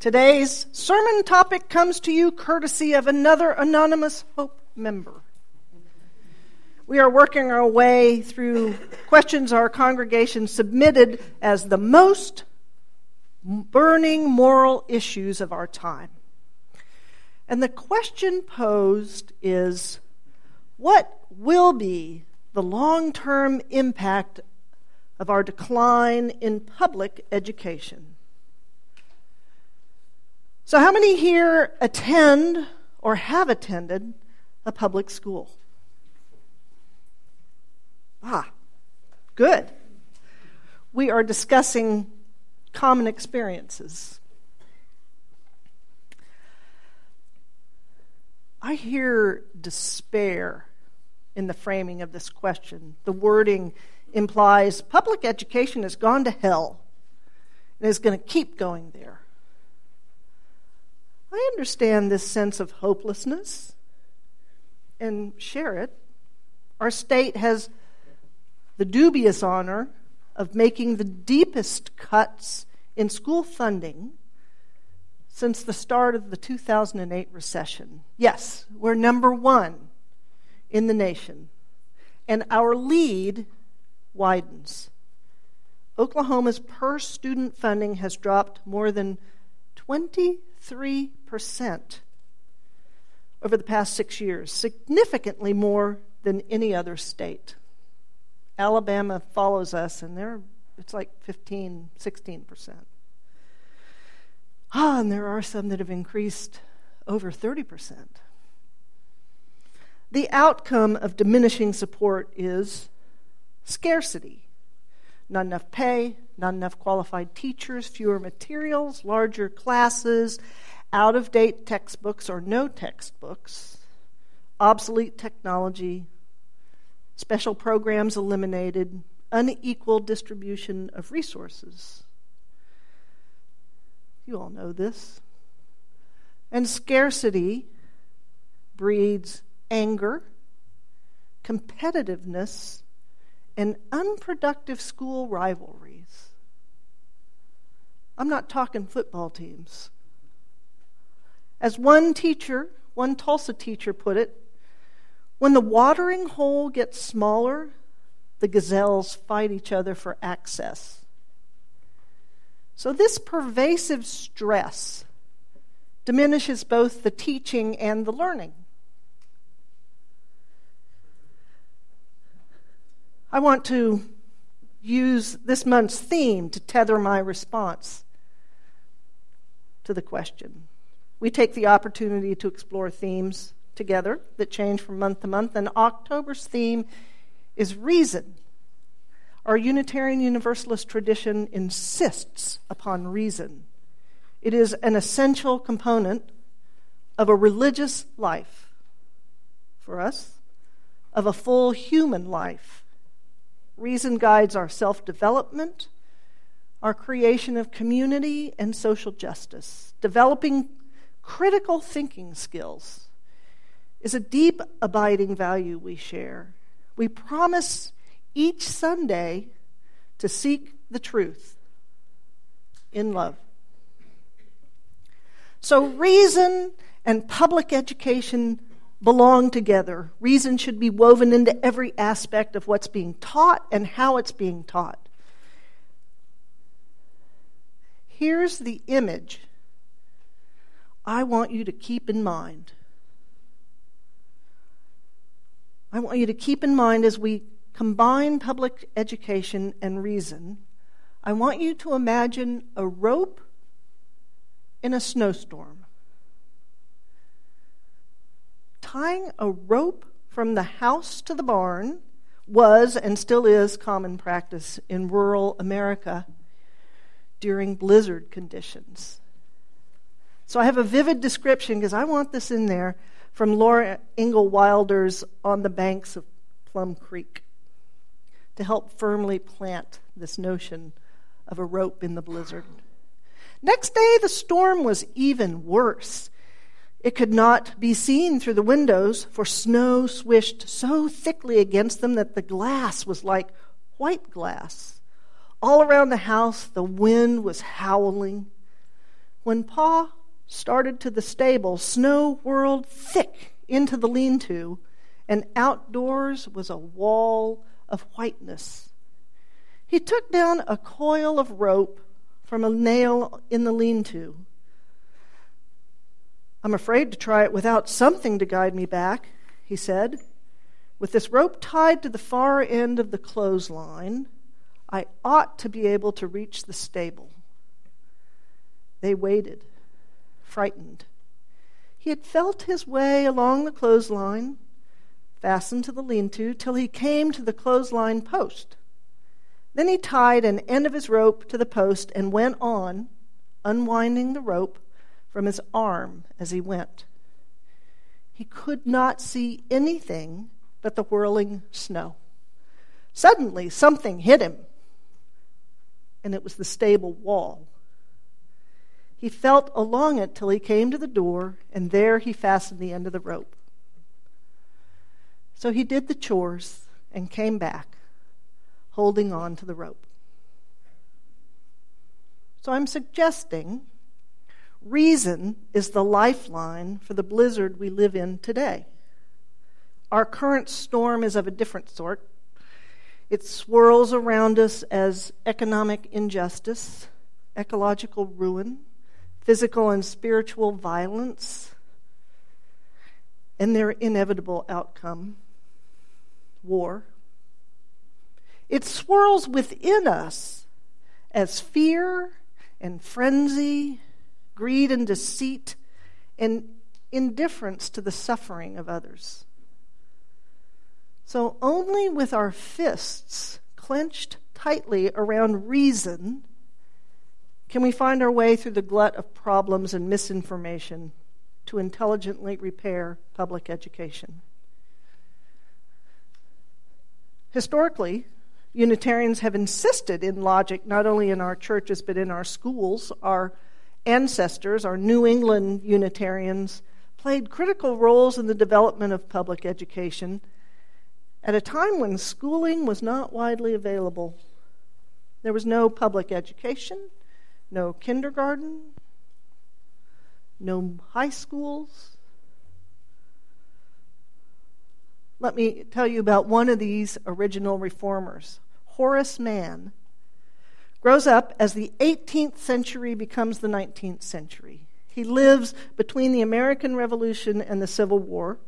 Today's sermon topic comes to you courtesy of another anonymous Hope member. We are working our way through questions our congregation submitted as the most burning moral issues of our time. And the question posed is what will be the long term impact of our decline in public education? So, how many here attend or have attended a public school? Ah, good. We are discussing common experiences. I hear despair in the framing of this question. The wording implies public education has gone to hell and is going to keep going there. I understand this sense of hopelessness and share it. Our state has the dubious honor of making the deepest cuts in school funding since the start of the 2008 recession. Yes, we're number one in the nation, and our lead widens. Oklahoma's per student funding has dropped more than 23% over the past six years, significantly more than any other state. Alabama follows us, and they're, it's like 15, 16%. Ah, and there are some that have increased over 30%. The outcome of diminishing support is scarcity. Not enough pay, not enough qualified teachers, fewer materials, larger classes, out of date textbooks or no textbooks, obsolete technology, special programs eliminated, unequal distribution of resources. You all know this. And scarcity breeds anger, competitiveness, and unproductive school rivalries. I'm not talking football teams. As one teacher, one Tulsa teacher put it, when the watering hole gets smaller, the gazelles fight each other for access. So, this pervasive stress diminishes both the teaching and the learning. I want to use this month's theme to tether my response to the question. We take the opportunity to explore themes together that change from month to month, and October's theme is reason. Our Unitarian Universalist tradition insists upon reason. It is an essential component of a religious life for us, of a full human life. Reason guides our self development, our creation of community and social justice. Developing critical thinking skills is a deep, abiding value we share. We promise each Sunday to seek the truth in love. So, reason and public education belong together. Reason should be woven into every aspect of what's being taught and how it's being taught. Here's the image I want you to keep in mind. I want you to keep in mind as we combine public education and reason. I want you to imagine a rope in a snowstorm tying a rope from the house to the barn was and still is common practice in rural America during blizzard conditions. So I have a vivid description because I want this in there from Laura Ingalls Wilder's On the Banks of Plum Creek to help firmly plant this notion of a rope in the blizzard. Next day, the storm was even worse. It could not be seen through the windows, for snow swished so thickly against them that the glass was like white glass. All around the house, the wind was howling. When Pa started to the stable, snow whirled thick into the lean to, and outdoors was a wall of whiteness. He took down a coil of rope from a nail in the lean to. I'm afraid to try it without something to guide me back, he said. With this rope tied to the far end of the clothesline, I ought to be able to reach the stable. They waited, frightened. He had felt his way along the clothesline, fastened to the lean to, till he came to the clothesline post. Then he tied an end of his rope to the post and went on, unwinding the rope from his arm as he went. He could not see anything but the whirling snow. Suddenly, something hit him, and it was the stable wall. He felt along it till he came to the door, and there he fastened the end of the rope. So he did the chores and came back, holding on to the rope. So I'm suggesting reason is the lifeline for the blizzard we live in today. Our current storm is of a different sort. It swirls around us as economic injustice, ecological ruin, physical and spiritual violence, and their inevitable outcome war. It swirls within us as fear and frenzy, greed and deceit, and indifference to the suffering of others. So only with our fists clenched tightly around reason can we find our way through the glut of problems and misinformation to intelligently repair public education. Historically, Unitarians have insisted in logic not only in our churches but in our schools. Our ancestors, our New England Unitarians, played critical roles in the development of public education at a time when schooling was not widely available. There was no public education, no kindergarten, no high schools. Let me tell you about one of these original reformers, Horace Mann. Grows up as the 18th century becomes the 19th century. He lives between the American Revolution and the Civil War.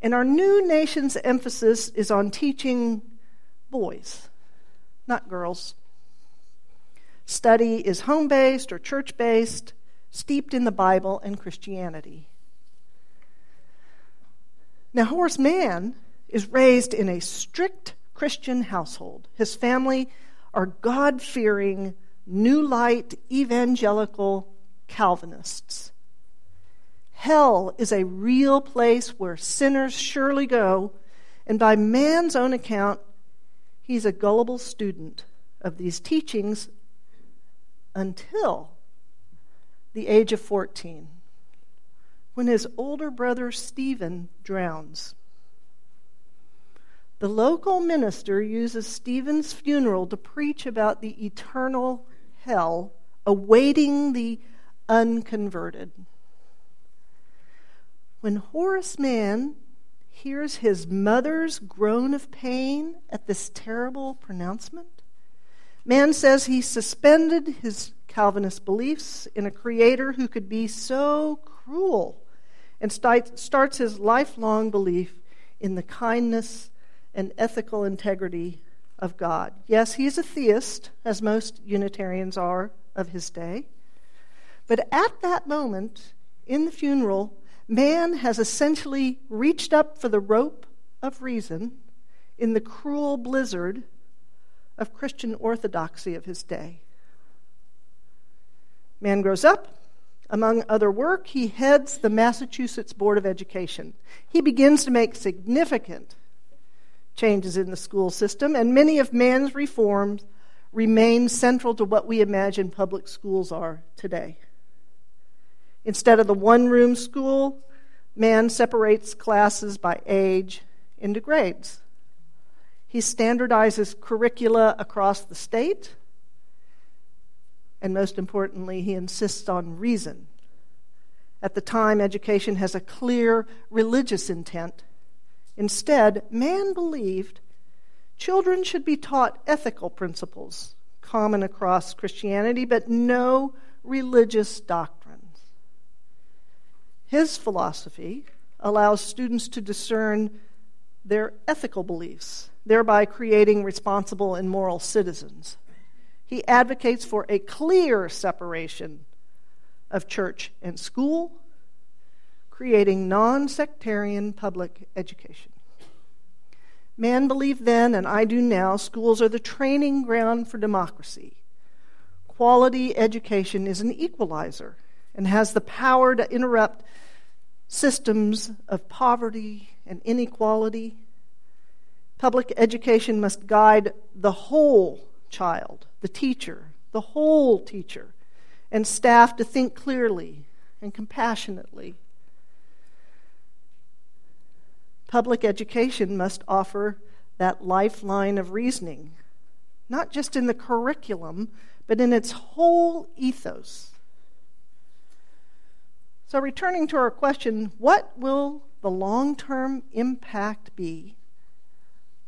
And our new nation's emphasis is on teaching boys, not girls. Study is home based or church based, steeped in the Bible and Christianity. Now, Horace Mann is raised in a strict Christian household. His family are God fearing, New Light evangelical Calvinists. Hell is a real place where sinners surely go, and by Mann's own account, he's a gullible student of these teachings until the age of 14, when his older brother Stephen drowns. The local minister uses Stephen's funeral to preach about the eternal hell awaiting the unconverted. When Horace Mann hears his mother's groan of pain at this terrible pronouncement, Mann says he suspended his Calvinist beliefs in a creator who could be so cruel and starts his lifelong belief in the kindness and ethical integrity of God. Yes, he's a theist, as most Unitarians are of his day. But at that moment, in the funeral, Mann has essentially reached up for the rope of reason in the cruel blizzard of Christian orthodoxy of his day. Mann grows up. Among other work, he heads the Massachusetts Board of Education. He begins to make significant changes in the school system, and many of Mann's reforms remain central to what we imagine public schools are today. Instead of the one room school, Mann separates classes by age into grades. He standardizes curricula across the state. And most importantly, he insists on reason. At the time, education has a clear religious intent. Instead, Mann believed children should be taught ethical principles common across Christianity, but no religious doctrines. His philosophy allows students to discern their ethical beliefs, thereby creating responsible and moral citizens. He advocates for a clear separation of church and school, creating non sectarian public education. Mann believed then, and I do now, schools are the training ground for democracy. Quality education is an equalizer and has the power to interrupt systems of poverty and inequality. Public education must guide the whole child, the teacher, the whole teacher, and staff to think clearly and compassionately. Public education must offer that lifeline of reasoning, not just in the curriculum, but in its whole ethos. So, returning to our question, what will the long term impact be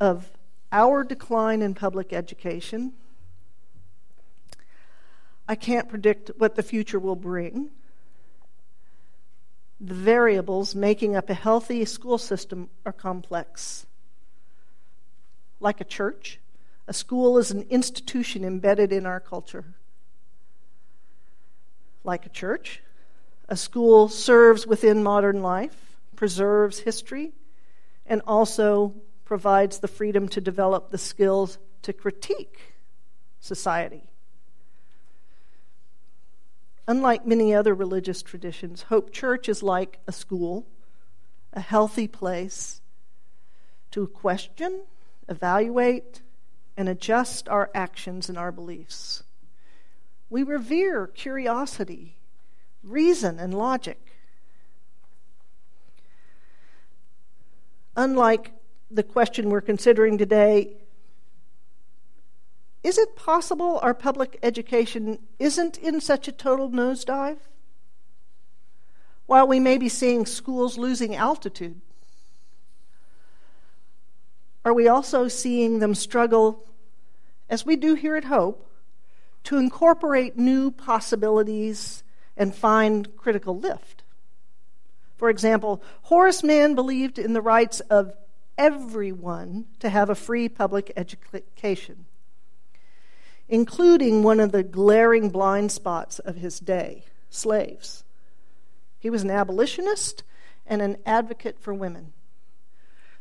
of our decline in public education? I can't predict what the future will bring. The variables making up a healthy school system are complex. Like a church, a school is an institution embedded in our culture. Like a church, a school serves within modern life, preserves history, and also provides the freedom to develop the skills to critique society. Unlike many other religious traditions, Hope Church is like a school, a healthy place to question, evaluate, and adjust our actions and our beliefs. We revere curiosity, reason, and logic. Unlike the question we're considering today is it possible our public education isn't in such a total nosedive? While we may be seeing schools losing altitude, are we also seeing them struggle, as we do here at Hope, to incorporate new possibilities and find critical lift? For example, Horace Mann believed in the rights of everyone to have a free public education including one of the glaring blind spots of his day slaves. He was an abolitionist and an advocate for women.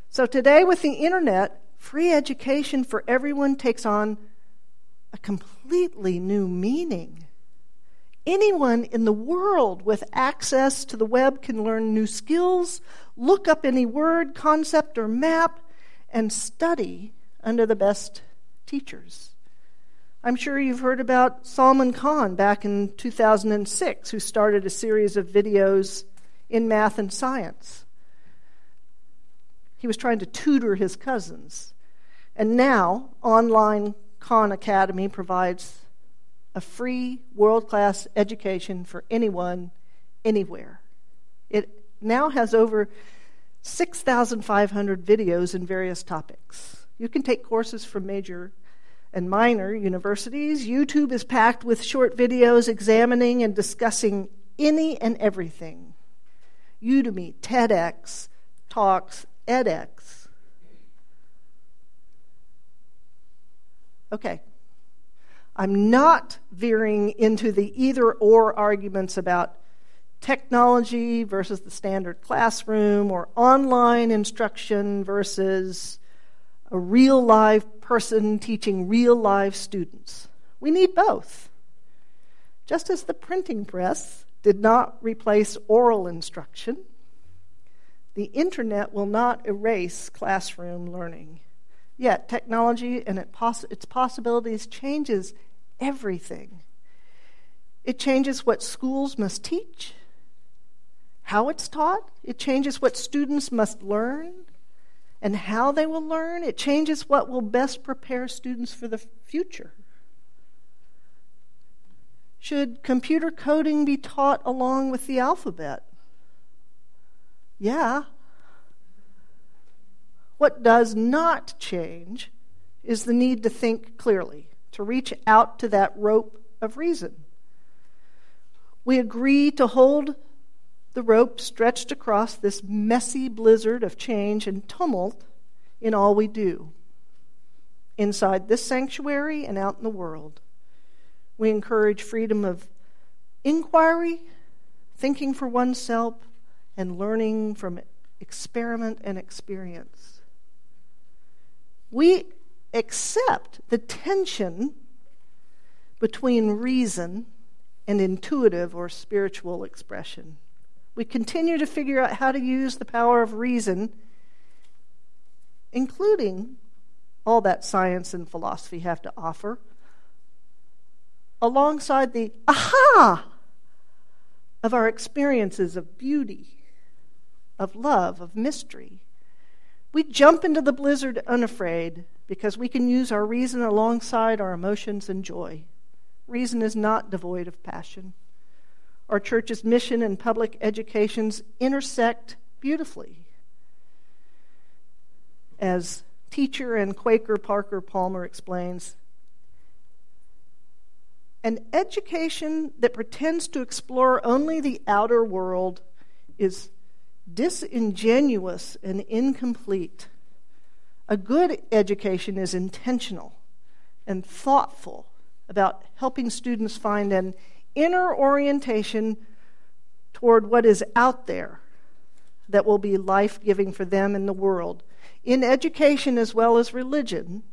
So today, with the internet, free education for everyone takes on a completely new meaning. Anyone in the world with access to the web can learn new skills, look up any word, concept, or map, and study under the best teachers. I'm sure you've heard about Salman Khan back in 2006, who started a series of videos in math and science. He was trying to tutor his cousins. And now, online Khan Academy provides a free, world class education for anyone, anywhere. It now has over 6,500 videos in various topics. You can take courses from major and minor universities, YouTube is packed with short videos examining and discussing any and everything. Udemy, TEDx, Talks, edX. Okay. I'm not veering into the either or arguments about technology versus the standard classroom or online instruction versus a real life person teaching real live students. We need both. Just as the printing press did not replace oral instruction, the internet will not erase classroom learning. Yet, technology and its possibilities changes everything. It changes what schools must teach, how it's taught, it changes what students must learn, and how they will learn. It changes what will best prepare students for the future. Should computer coding be taught along with the alphabet? Yeah. What does not change is the need to think clearly, to reach out to that rope of reason. We agree to hold the rope stretched across this messy blizzard of change and tumult in all we do, inside this sanctuary and out in the world. We encourage freedom of inquiry, thinking for oneself, and learning from experiment and experience. We accept the tension between reason and intuitive or spiritual expression. We continue to figure out how to use the power of reason, including all that science and philosophy have to offer alongside the aha of our experiences of beauty, of love, of mystery. We jump into the blizzard unafraid because we can use our reason alongside our emotions and joy. Reason is not devoid of passion. Our church's mission and public educations intersect beautifully. As teacher and Quaker Parker Palmer explains, an education that pretends to explore only the outer world is disingenuous and incomplete. A good education is intentional and thoughtful about helping students find an inner orientation toward what is out there that will be life giving for them in the world. In education as well as religion,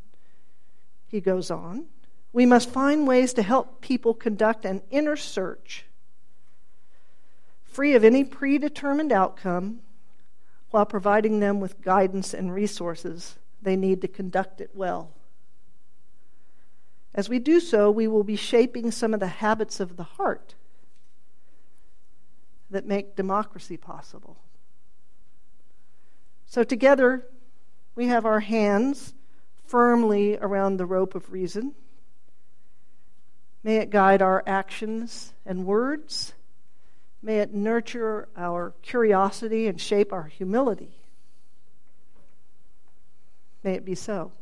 he goes on, we must find ways to help people conduct an inner search, free of any predetermined outcome, while providing them with guidance and resources they need to conduct it well. As we do so, we will be shaping some of the habits of the heart that make democracy possible. So, together, we have our hands firmly around the rope of reason. May it guide our actions and words. May it nurture our curiosity and shape our humility. May it be so.